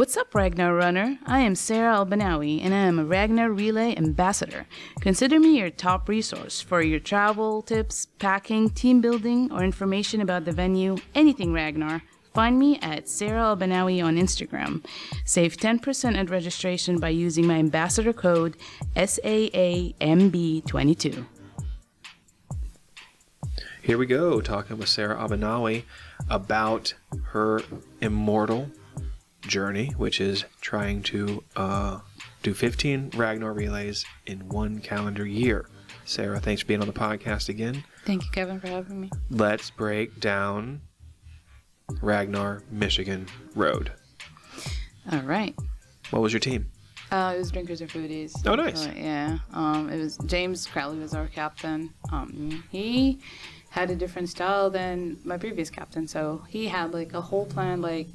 What's up, Ragnar Runner? I am Sarah Albanawi, and I am a Ragnar Relay Ambassador. Consider me your top resource for your travel tips, packing, team building, or information about the venue, anything Ragnar. Find me at Sarah Albanawi on Instagram. Save 10% at registration by using my ambassador code SAAMB22. Here we go, talking with Sarah Albanawi about her immortal journey, which is trying to uh, do 15 Ragnar relays in one calendar year. Sarah, thanks for being on the podcast again. Thank you, Kevin, for having me. Let's break down Ragnar Michigan Road. All right. What was your team? Uh, it was Drinkers and Foodies. Oh, nice. Uh, yeah. Um, it was James Crowley was our captain. Um, he had a different style than my previous captain, so he had like a whole plan like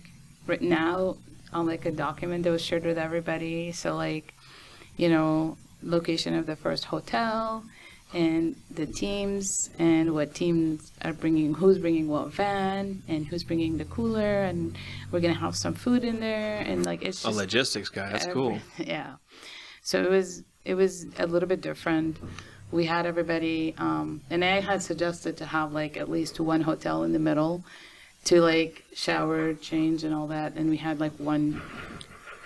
written out on like a document that was shared with everybody. So like, you know, location of the first hotel and the teams and what teams are bringing who's bringing what van and who's bringing the cooler and we're gonna have some food in there and like it's just A logistics guy. That's cool. Yeah. So it was it was a little bit different. We had everybody, um, and I had suggested to have like at least one hotel in the middle to like shower, change, and all that. And we had like one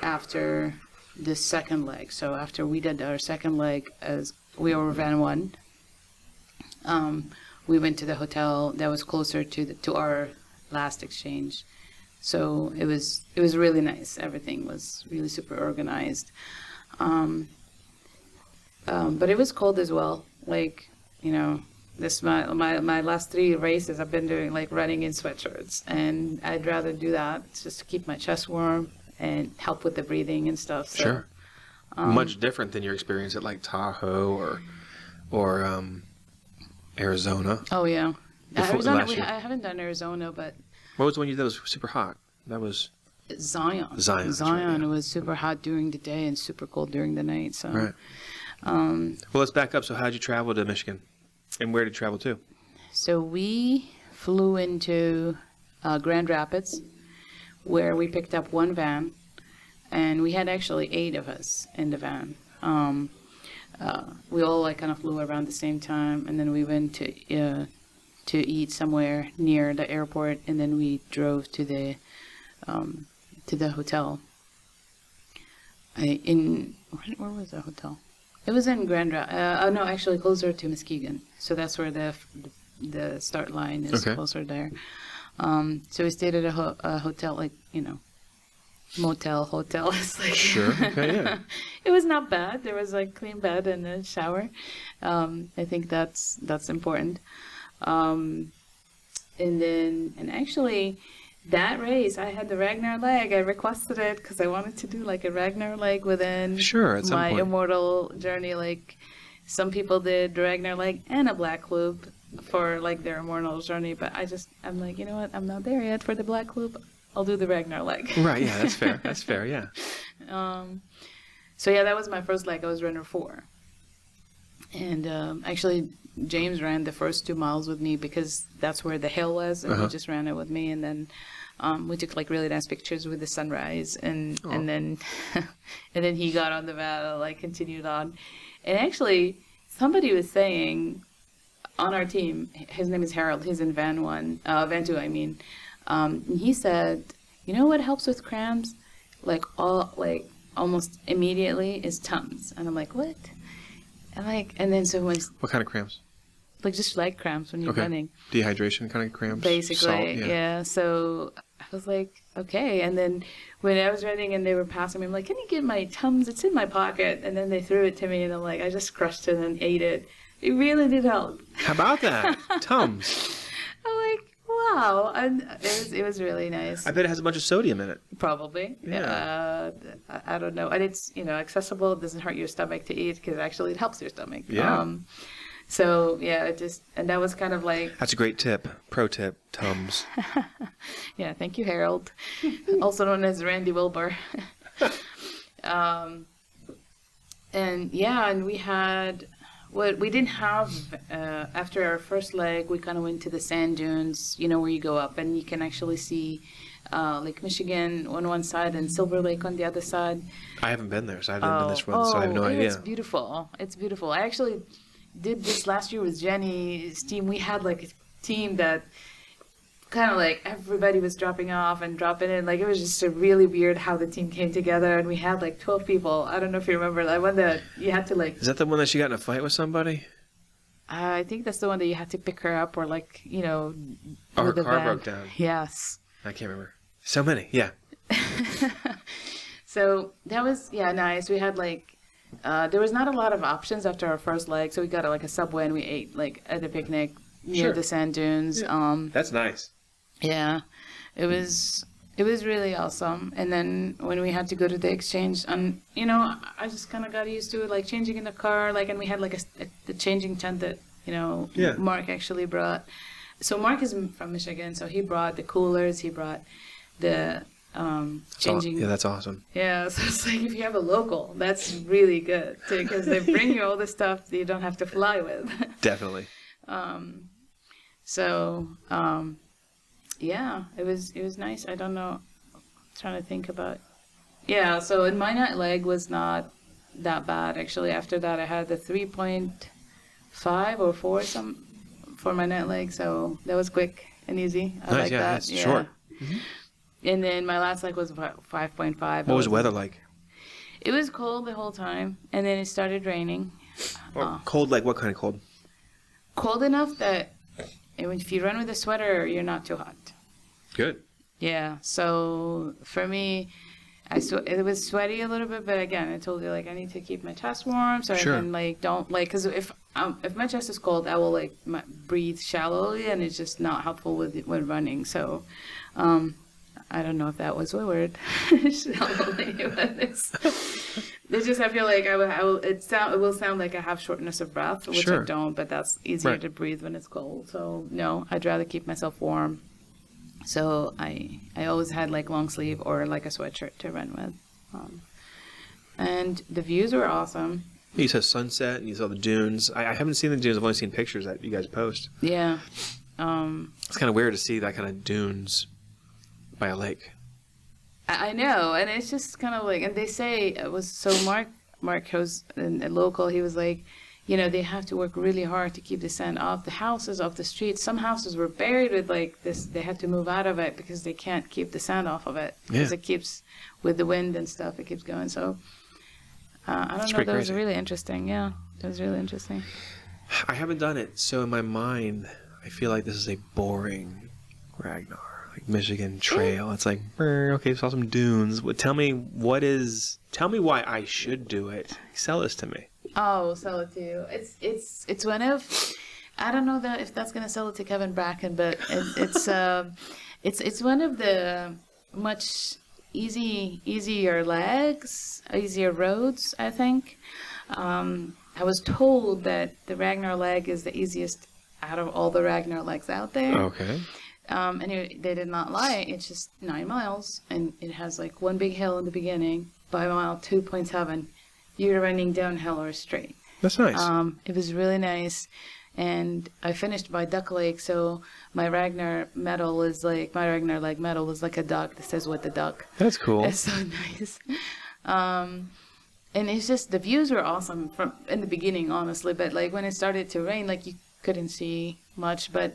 after the second leg. So after we did our second leg, as we were van one, um, we went to the hotel that was closer to the, to our last exchange. So it was it was really nice. Everything was really super organized. Um, um, but it was cold as well. Like you know, this my my my last three races I've been doing like running in sweatshirts, and I'd rather do that just to keep my chest warm and help with the breathing and stuff. So, Sure. um, Much different than your experience at like Tahoe or or um, Arizona. Oh yeah. Before- Arizona, we. I haven't done Arizona, but What was the one you did that was super hot? That was Zion. Zion, that's right, Zion. yeah. It was super hot during the day and super cold during the night. So right. um, Well, let's back up. So, how'd you travel to Michigan, and where you travel to? So we flew into uh, Grand Rapids, where we picked up one van, and we had actually eight of us in the van. Um, uh, we all like kind of flew around the same time, and then we went to uh, to eat somewhere near the airport, and then we drove to the um, to the hotel. I, in where, where was the hotel? It was in Grand Rapids. Uh, oh no, actually closer to Muskegon. So that's where the the start line is Okay. closer there. Um, so we stayed at a, ho- a hotel, like you know, motel hotel. It's like Sure. Okay, yeah. it was not bad. There was like clean bed and a shower. Um, I think that's that's important. Um, and then and actually that race I had the Ragnar leg. I requested it because I wanted to do like a Ragnar leg within Sure, my point. immortal journey. Like some people did Ragnar leg and a black loop for like their immortal journey, but I just I'm like you know what I'm not there yet for the black loop. I'll do the Ragnar leg. Right. Yeah, that's fair. That's fair. Yeah. Um, so yeah, that was my first leg. I was runner four, and um, actually James ran the first two miles with me because that's where the hill was, and Uh-huh. he just ran it with me. And then um, we took like really nice pictures with the sunrise, and and then and then he got on the and like continued on. And actually, somebody was saying on our team, his name is Harold. He's in Van One, uh, Van Two, I mean. Um, he said, you know what helps with cramps? Like all, like almost immediately is Tums. And I'm like, what? And like, and then so when What kind of cramps? like just leg cramps when you're Okay. running, Dehydration kind of cramps. basically, Salt, yeah. So I was like, okay. And then when I was running and they were passing me, I'm like, can you get my Tums? It's in my pocket. And then they threw it to me, and I'm like, I just crushed it and ate it. It really did help. How about that? Tums. Wow. And it was it was really nice. I bet it has a bunch of sodium in it. Probably. Yeah. Uh, I, I don't know. And it's, you know, accessible. It doesn't hurt your stomach to eat because actually it helps your stomach. Yeah. Um, so, yeah, it just, and that was kind of like, That's a great tip. Pro tip. Tums. yeah, thank you, Harold. also known as Randy Wilbur. um, and yeah, and we had, what we didn't have uh, after our first leg, we kind of went to the sand dunes, you know, where you go up and you can actually see uh, Lake Michigan on one side and Silver Lake on the other side. I haven't been there, so I haven't been this one, so I have no oh, idea. It's beautiful. It's beautiful. I actually did this last year with Jenny's team. We had like a team that kind of like everybody was dropping off and dropping in. Like it was just a really weird how the team came together, and we had like twelve people. I don't know if you remember that one that you had to like. Is that the one that she got in a fight with somebody? Uh, I think that's the one that you had to pick her up or like you know. Oh, her the car van. broke down. Yes. I can't remember. So many, yeah. So that was yeah nice. We had like uh, there was not a lot of options after our first leg, so we got like a subway and we ate like at a picnic near Sure. the sand dunes. Um, That's nice. Yeah, it was it was really awesome. And then when we had to go to the exchange, and you know, I just kind of got used to it, like changing in the car, like, and we had like a, a the changing tent that you know Yeah. Mark actually brought. So Mark is from Michigan, so he brought the coolers, he brought the um, changing yeah, that's awesome. yeah, so it's like if you have a local, that's really good because they bring you all the stuff that you don't have to fly with. Definitely. Um, so, um, yeah, it was it was nice. I don't know, trying to think about. Yeah, so in my night leg was not that bad actually. After that, I had the three point five or four some for my night leg, so that was quick and easy. I Nice, like yeah, that. it's short. Mm-hmm. And then my last leg was five point five. What was the weather like? It was cold the whole time, and then it started raining. Or Oh. cold, like what kind of cold? Cold enough that if you run with a sweater, you're not too hot. Good. Yeah. So for me, I sw- it was sweaty a little bit, but again, I told you like I need to keep my chest warm so Sure. I can like don't like because if um, if my chest is cold, I will like my, breathe shallowly, and it's just not helpful with when running. So. Um, I don't know if that was a word. Shallowly, it's, just I feel like I will, I will it sound it will sound like I have shortness of breath, which Sure. I don't, but that's easier Right. to breathe when it's cold. So no, I'd rather keep myself warm. So I I always had like long sleeve or like a sweatshirt to run with. Um, and the views were awesome. You saw sunset and you saw the dunes. I, I haven't seen the dunes. I've only seen pictures that you guys post. Yeah. Um, It's kind of weird to see that kind of dunes by a lake. I I know, and it's just kind of like, and they say it was so. Mark, Mark, a a local, he was like, you know, they have to work really hard to keep the sand off the houses, off the streets. Some houses were buried with like this. They had to move out of it because they can't keep the sand off of it because Yeah. it keeps with the wind and stuff. It keeps going. So uh, I don't That's know. That was really interesting. Yeah, that was really interesting. I haven't done it, so in my mind, I feel like this is a boring Ragnar, like Michigan Trail. It's like, okay, saw some dunes. What? Tell me what is? Tell me why I should do it. Sell this to me. Oh, sell it to you. It's it's it's one of I don't know that if that's gonna sell it to Kevin Bracken, but it, it's um it's it's one of the much easy easier legs, easier roads. I think. Um, I was told that the Ragnar leg is the easiest out of all the Ragnar legs out there. Okay. Um, and it, they did not lie. It's just nine miles, and it has like one big hill in the beginning. By mile two point seven, you're running downhill or straight. That's nice. Um, it was really nice, and I finished by Duck Lake. So my Ragnar medal is like my Ragnar leg medal is like a duck that says "What the duck." That's cool. It's so nice. Um, and it's just the views were awesome from in the beginning, honestly. But like when it started to rain, like you couldn't see much, but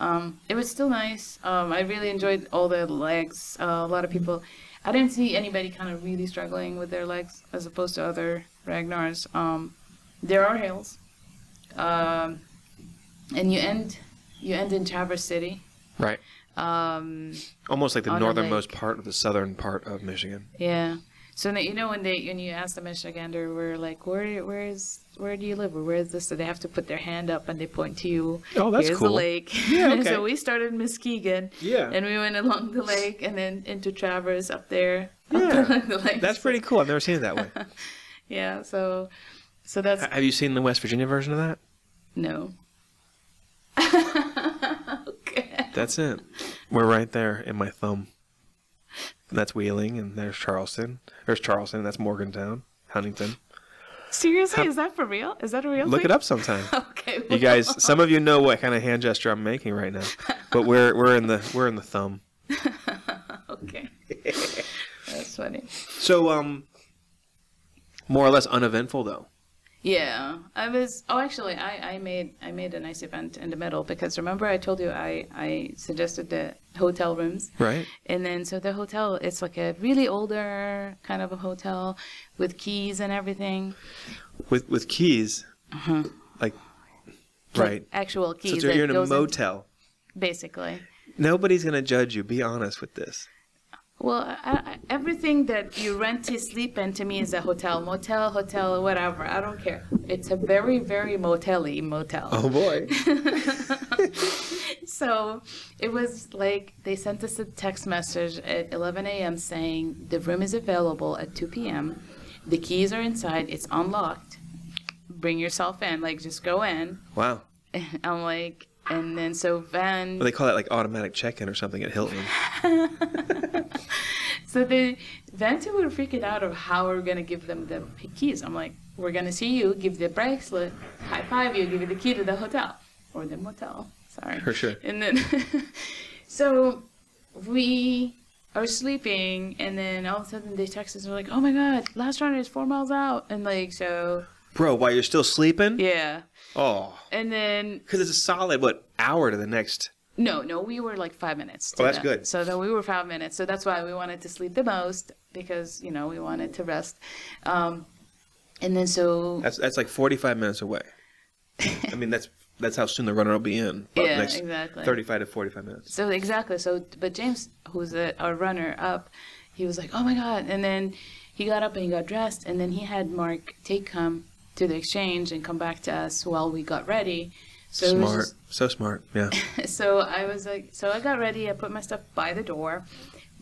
um, it was still nice. Um, I really enjoyed all the legs. Uh, a lot of people, I didn't see anybody kind of really struggling with their legs as opposed to other Ragnars. Um, there are hills, um, and you end you end in Traverse City. Right. Um, Almost like the northernmost part of the southern part of Michigan. Yeah. So now, you know when they when you ask the Michigander, we're like, where where is where do you live or where is this? So they have to put their hand up and they point to you. Oh, that's Here's cool. the lake. Yeah, okay. so we started in Muskegon. Yeah. And we went along the lake and then into Traverse up there. Yeah. along the lake. That's pretty cool. I've never seen it that way. Yeah. So so that's Have you seen the West Virginia version of that? no. okay. That's it. We're right there in my thumb. That's Wheeling, and there's Charleston. There's Charleston, and that's Morgantown, Huntington. Seriously, is that for real? Is that a real Look thing? it up sometime. Okay. You guys, some of you know what kind of hand gesture I'm making right now, but we're we're in the we're in the thumb. okay. That's funny. So um, more or less uneventful though. Yeah, I was. Oh, actually, I, I made I made a nice event in the middle because remember I told you I I suggested the hotel rooms, Right. and then so the hotel it's like a really older kind of a hotel with keys and everything, With with keys, mm-hmm. like Like right. actual keys. you're, you're in a motel. basically. Nobody's gonna judge you. Be honest with this. Well, I, I, everything that you rent to sleep in to me is a hotel, motel, hotel, whatever. I don't care. It's a very, very motel-y motel. Oh boy. So it was like they sent us a text message at 11 a.m. saying the room is available at 2 p.m. The keys are inside. It's unlocked. Bring yourself in. Like just go in. Wow. I'm like, and then so Van. Well, they call that like automatic check-in or something at Hilton. So the Van two were freaking out of how we're gonna give them the keys. I'm like, we're gonna see you, give the bracelet, high five you, give you the key to the hotel or the motel. Sorry. For sure. And then, so we are sleeping, and then all of a sudden they text us. and We're like, oh my god, last runner is four miles out, and like so, Bro, while you're still sleeping? yeah. Oh, And then because it's a solid what hour to the next. No, no, we were like five minutes. Oh, that's the- good. So then we were five minutes. So that's why we wanted to sleep the most because you know we wanted to rest. Um, and then so That's that's like 45 minutes away. I mean, that's that's how soon the runner will be in. Yeah, exactly. 35 to 45 minutes. so exactly. So but James, who's a, our runner up, he was like, oh my god. And then he got up and he got dressed, and then he had Mark take come to the exchange and come back to us while we got ready. So smart, just- so smart. Yeah. so I was like, so I got ready. I put my stuff by the door.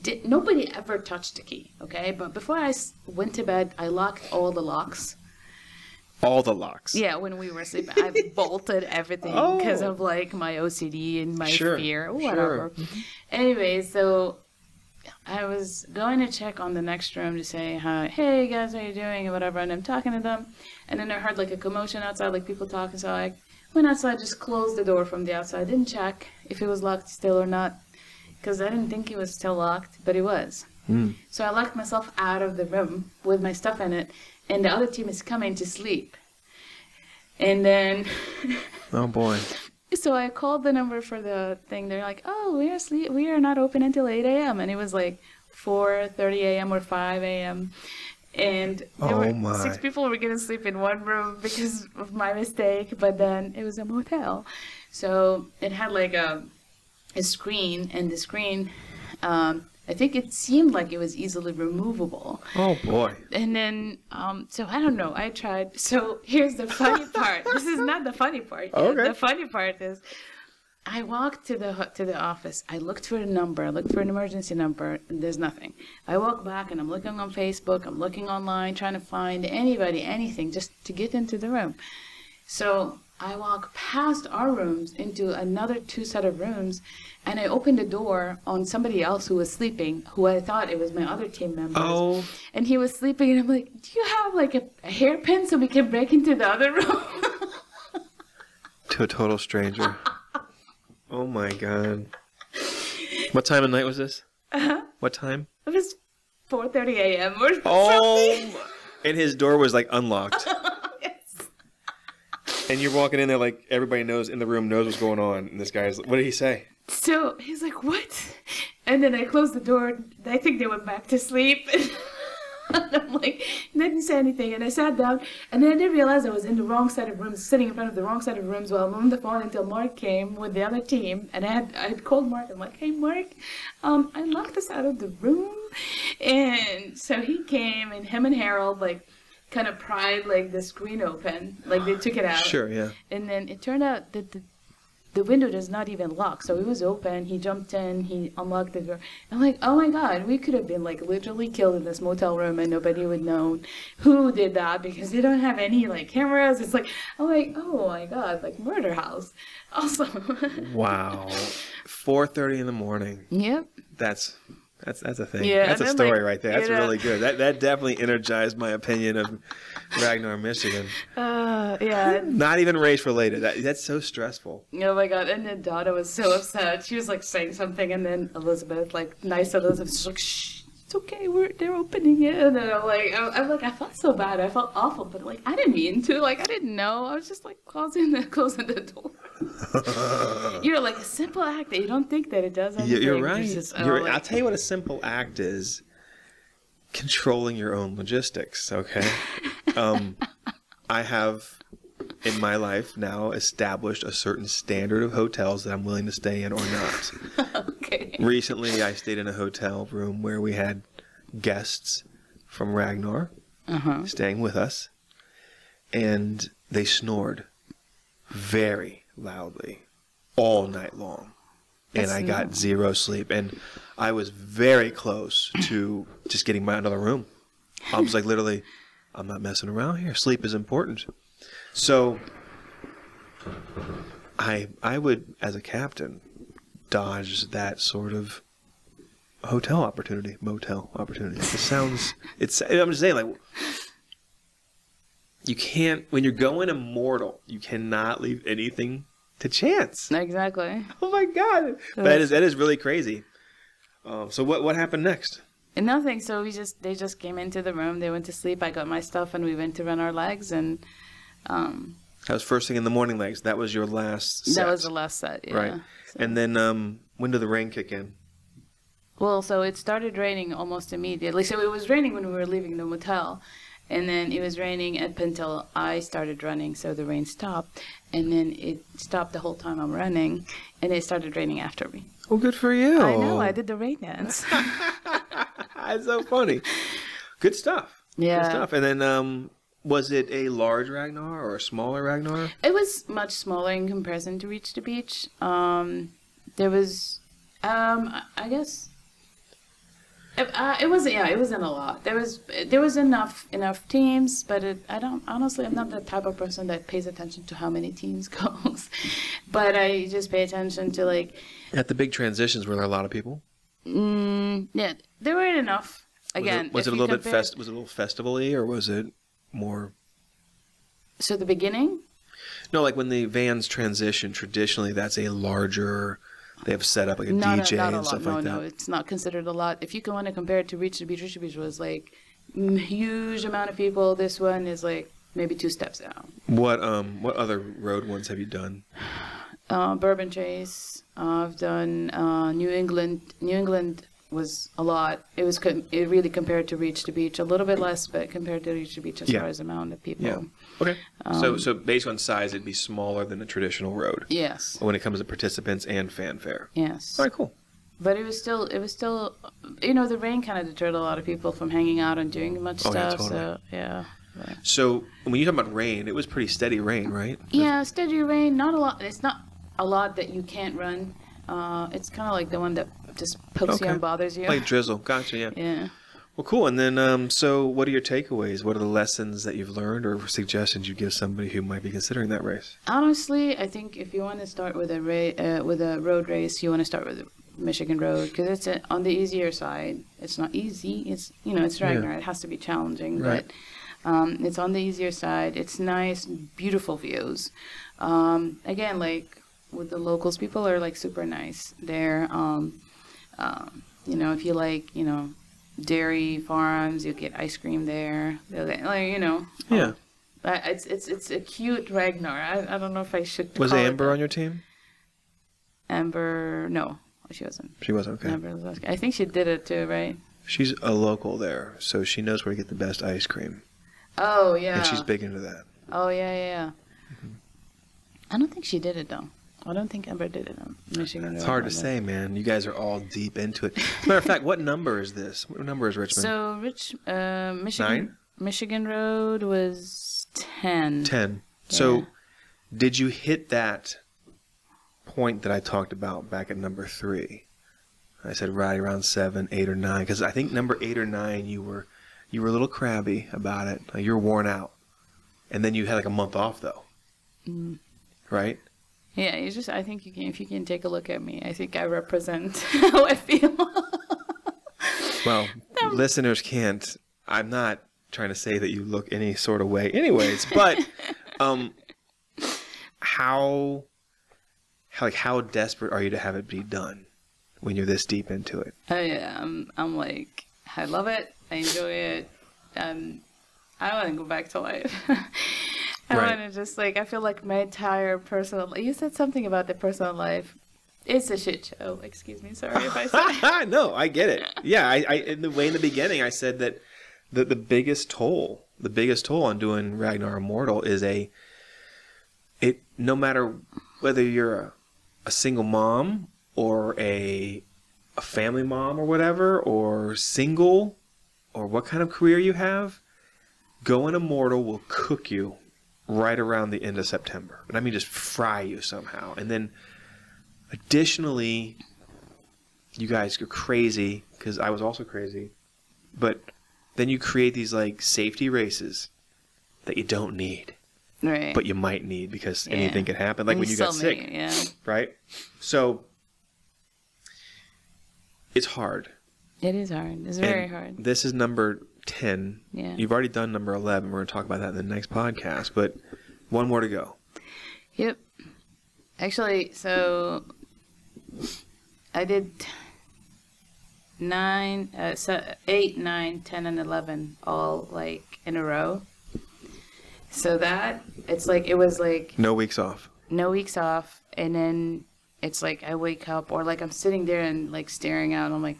Did, nobody ever touched the key, okay? But before I went to bed, I locked all the locks. All the locks. Yeah, when we were sleeping, I bolted everything because Oh. of like my OCD and my Sure, fear, sure. whatever. Anyway, so I was going to check on the next room to say hey guys, how you doing, and whatever. And I'm talking to them, and then I heard like a commotion outside, like people talking. So I went outside, just closed the door from the outside, didn't check if it was locked still or not, because I didn't think it was still locked, but it was. Mm. So I locked myself out of the room with my stuff in it, and the other team is coming to sleep. And then, Oh boy. so I called the number for the thing. They're like, "Oh, we are sleep. We are not open until 8 a.m." And it was like 4:30 a.m. or 5 a.m. And there Oh were my. six people were gonna sleep in one room because of my mistake. But then it was a motel, so it had like a a screen, and the screen. Um, I think it seemed like it was easily removable. Oh boy. And then, um, so I don't know. I tried. So here's the funny part. this is not the funny part. Okay. The funny part is, I walked to the to the office. I looked for a number. I looked for an emergency number. And there's nothing. I walk back and I'm looking on Facebook. I'm looking online, trying to find anybody, anything, just to get into the room. So I walk past our rooms into another two set of rooms, and I opened the door on somebody else who was sleeping, who I thought it was my other team member. Oh. And he was sleeping, and I'm like, "Do you have like a, a hairpin so we can break into the other room?" To a total stranger. oh my god. What time of night was this? Uh-huh. What time? it was 4:30 a.m. or something. Oh. And his door was like unlocked. Yes. And you're walking in there like everybody knows in the room knows what's going on. And this guy's what did he say? So he's like, "What?" And then I closed the door. I think they went back to sleep. and I'm like, didn't say anything. And I sat down, and then I didn't realize I was in the wrong side of rooms, sitting in front of the wrong side of rooms while I'm on the phone until Mark came with the other team. And I had I had called Mark. I'm like, "Hey, Mark, um, I locked us out of the room." And so he came, and him and Harold like kind of pried like the screen open, like they took it out. Sure, yeah. And then it turned out that the, the window does not even lock. So it was open. He jumped in. He unlocked the door. I'm like, oh my god, we could have been like literally killed in this motel room and nobody would know who did that because they don't have any like cameras. It's like, I'm like, oh my god, like murder house. Awesome. Wow. 4:30 in the morning. yep. That's That's that's a thing. Yeah, that's a story like, right there. That's you know- really good. That that definitely energized my opinion of Ragnar, Michigan. Uh, yeah. Not even race related. That, that's so stressful. Oh my god! And then Donna was so upset. She was like saying something, and then Elizabeth, like nice Elizabeth, was like, "Shh, it's okay. We're they're opening it." And then I'm like, I- I'm like, I felt so bad. I felt awful, but like I didn't mean to. Like I didn't know. I was just like closing the closing the door. You're like a simple act that you don't think that it does You- anything. You're right. just, oh, You're, like- I'll tell you what a simple act is. Controlling your own logistics. Okay. Um, I have in my life now established a certain standard of hotels that I'm willing to stay in or not. okay. Recently, I stayed in a hotel room where we had guests from Ragnar Uh huh. staying with us, and they snored very loudly all night long. And That's I got zero sleep, and I was very close to just getting my another room. I was like, literally, I'm not messing around here. Sleep is important. So, I I would, as a captain, dodge that sort of hotel opportunity, motel opportunity. It sounds. It's. I'm just saying, like, you can't when you're going immortal. You cannot leave anything to chance. Exactly. Oh my god, that is that is really crazy. Um, so what what happened next? And nothing. So we just they just came into the room. They went to sleep. I got my stuff, and we went to run our legs. And um, That was first thing in the morning legs. That was your last. Set. that was the last set. Yeah. right. So- And then um, when did the rain kick in? Well, so it started raining almost immediately. So it was raining when we were leaving the motel. And then it was raining up until I started running, so the rain stopped. And then it stopped the whole time I'm running, and it started raining after me. Well, good for you. I know, I did the rain dance. That's so funny. Good stuff. Yeah. Good stuff. And then um, was it a large Ragnar or a smaller Ragnar? It was much smaller in comparison to Reach the Beach. Um, there was, um, I- I guess, it, uh, it wasn't. Yeah, it wasn't a lot. There was there was enough enough teams, but it, I don't honestly. I'm not the type of person that pays attention to how many teams goes, but I just pay attention to like, At the big transitions, were there a lot of people? mm, yeah, there weren't enough. Was Again, it, was it a you little bit fest? Was it a little festival-y, or was it more? So the beginning, No, like when the vans transition. Traditionally, that's a larger. They have set up like a not DJ a, not and stuff No, like no, that. it's not considered a lot. If you can want to compare it to Reach the Beach, Reach the Beach was like huge amount of people. This one is like maybe two steps down. What um what other road ones have you done? Uh, Bourbon Chase. Uh, I've done uh, New England. New England was a lot. It was com- it really compared to Reach the Beach a little bit less, but compared to Reach the Beach as Yeah. far as amount of people. Yeah. Okay. so Um, so based on size, it'd be smaller than a traditional road Yes. when it comes to participants and fanfare. Yes. All right, cool. But it was still, it was still, you know, the rain kind of deterred a lot of people from hanging out and doing much Oh, yeah, stuff. So yeah. But- So when you talk about rain, it was pretty steady rain, right? Yeah, steady rain. Not a lot. It's not a lot that you can't run. Uh, it's kind of like the one that just pokes you and bothers you. Like drizzle. Gotcha. Yeah. yeah. Well, cool. And then, um, so what are your takeaways? What are the lessons that you've learned or suggestions you give somebody who might be considering that race? Honestly, I think if you want to start with a ra- uh, with a road race, you want to start with the Michigan Road because it's uh on the easier side. It's not easy. It's you know it's Yeah. Ragnar. It has to be challenging, Right. but um, it's on the easier side. It's nice, beautiful views. Um, again, like with the locals, people are like super nice. They're um, um, you know if you like you know dairy farms, you get ice cream there. Get, like you know. Yeah. I, it's it's it's a cute Ragnar. I, I don't know if I should. Was Amber on your team? Amber? No, she wasn't. She was okay. Amber was I think she did it too, right? She's a local there, so she knows where to get the best ice cream, Oh yeah. and she's big into that. Oh yeah, yeah. yeah. Mm-hmm. I don't think she did it though. I don't think Amber did it on Michigan. It's hard to say, man. You guys are all deep into it. As a matter of fact, what number is this? What number is Richmond? So Rich, uh, Michigan, Nine? Michigan Road was ten. Ten. So, did you hit that point that I talked about back at number three? I said right around seven, eight, or nine, because I think number eight or nine, you were you were a little crabby about it. Like, you were worn out, and then you had like a month off though, Mm. right? Yeah, you just. I think you can. If you can take a look at me, I think I represent how I feel. Well, listeners can't. I'm not trying to say that you look any sort of way, anyways. But um, how, how like how desperate are you to have it be done when you're this deep into it? Oh yeah, I'm, I'm like, I love it. I enjoy it. Um, I want to go back to life. I Right. want to just like, I feel like my entire personal. You said something about the personal life. It's a shit show. Excuse me. Sorry if I said. no, I get it. Yeah, I, I in the way in the beginning I said that the the biggest toll, the biggest toll on doing Ragnar Immortal is a it no matter whether you're a, a single mom or a a family mom or whatever or single or what kind of career you have, going immortal will cook you right around the end of September. And I mean just fry you somehow. And then additionally you guys go crazy because I was also crazy. But then you create these like safety races that you don't need, right. but you might need because Yeah. anything can happen. Like when you So got sick, Yeah. right? So it's hard. It is hard. It's very hard. This is number 10. Yeah. You've already done number 11. We're going to talk about that in the next podcast, but one more to go. Yep. Actually, so I did nine, uh, so eight, nine, ten, and eleven all like in a row. So that it's like it was like No weeks off. no weeks off, and then it's like I wake up or like I'm sitting there and like staring out. And I'm like,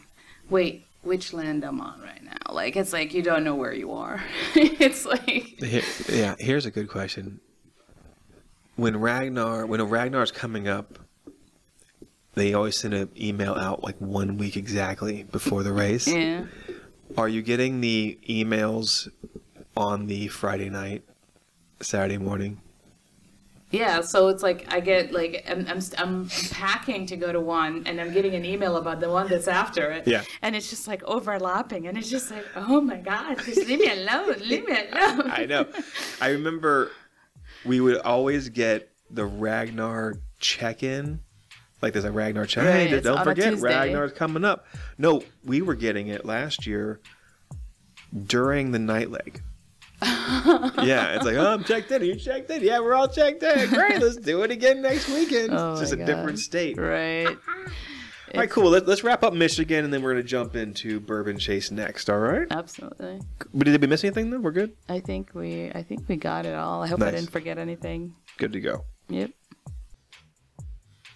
wait, which land I'm on right now? Like it's like you don't know where you are. it's like Here- yeah, here's a good question. When Ragnar, when a Ragnar's coming up, they always send an email out like one week exactly before the race. yeah. Are you getting the emails on the Friday night, Saturday morning? Yeah, so it's like I get like I'm, I'm I'm packing to go to one, and I'm getting an email about the one that's after it. Yeah. and it's just like overlapping, and it's just like, oh my god, just leave me alone, leave me alone. I know. I remember we would always get the Ragnar check-in. Like there's a Ragnar check. Right, hey, don't forget. Ragnar's coming up. No, we were getting it last year during the night leg. yeah, it's like, oh, I'm checked in. Are you checked in? Yeah, we're all checked in. Great, let's do it again next weekend. Oh it's just a my different state. Right. All right, cool. Let, let's wrap up Michigan, and then we're going to jump into Bourbon Chase next. All right? Absolutely. But did we miss anything, though? We're good? I think we I think we got it all. I hope I didn't forget anything. Good to go. Yep.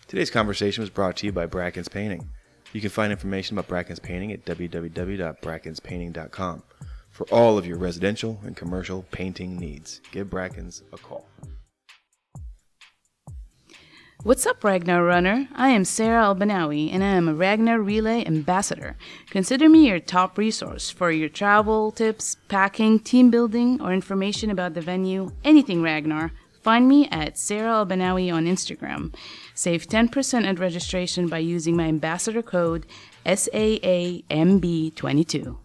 Today's conversation was brought to you by Bracken's Painting. You can find information about Bracken's Painting at www.brackenspainting.com for all of your residential and commercial painting needs. Give Bracken's a call. What's up, Ragnar Runner? I am Sarah Albanawi, and I am a Ragnar Relay Ambassador. Consider me your top resource for your travel tips, packing, team building, or information about the venue, anything Ragnar. Find me at Sarah Albanawi on Instagram. Save 10% at registration by using my ambassador code SAAMB22.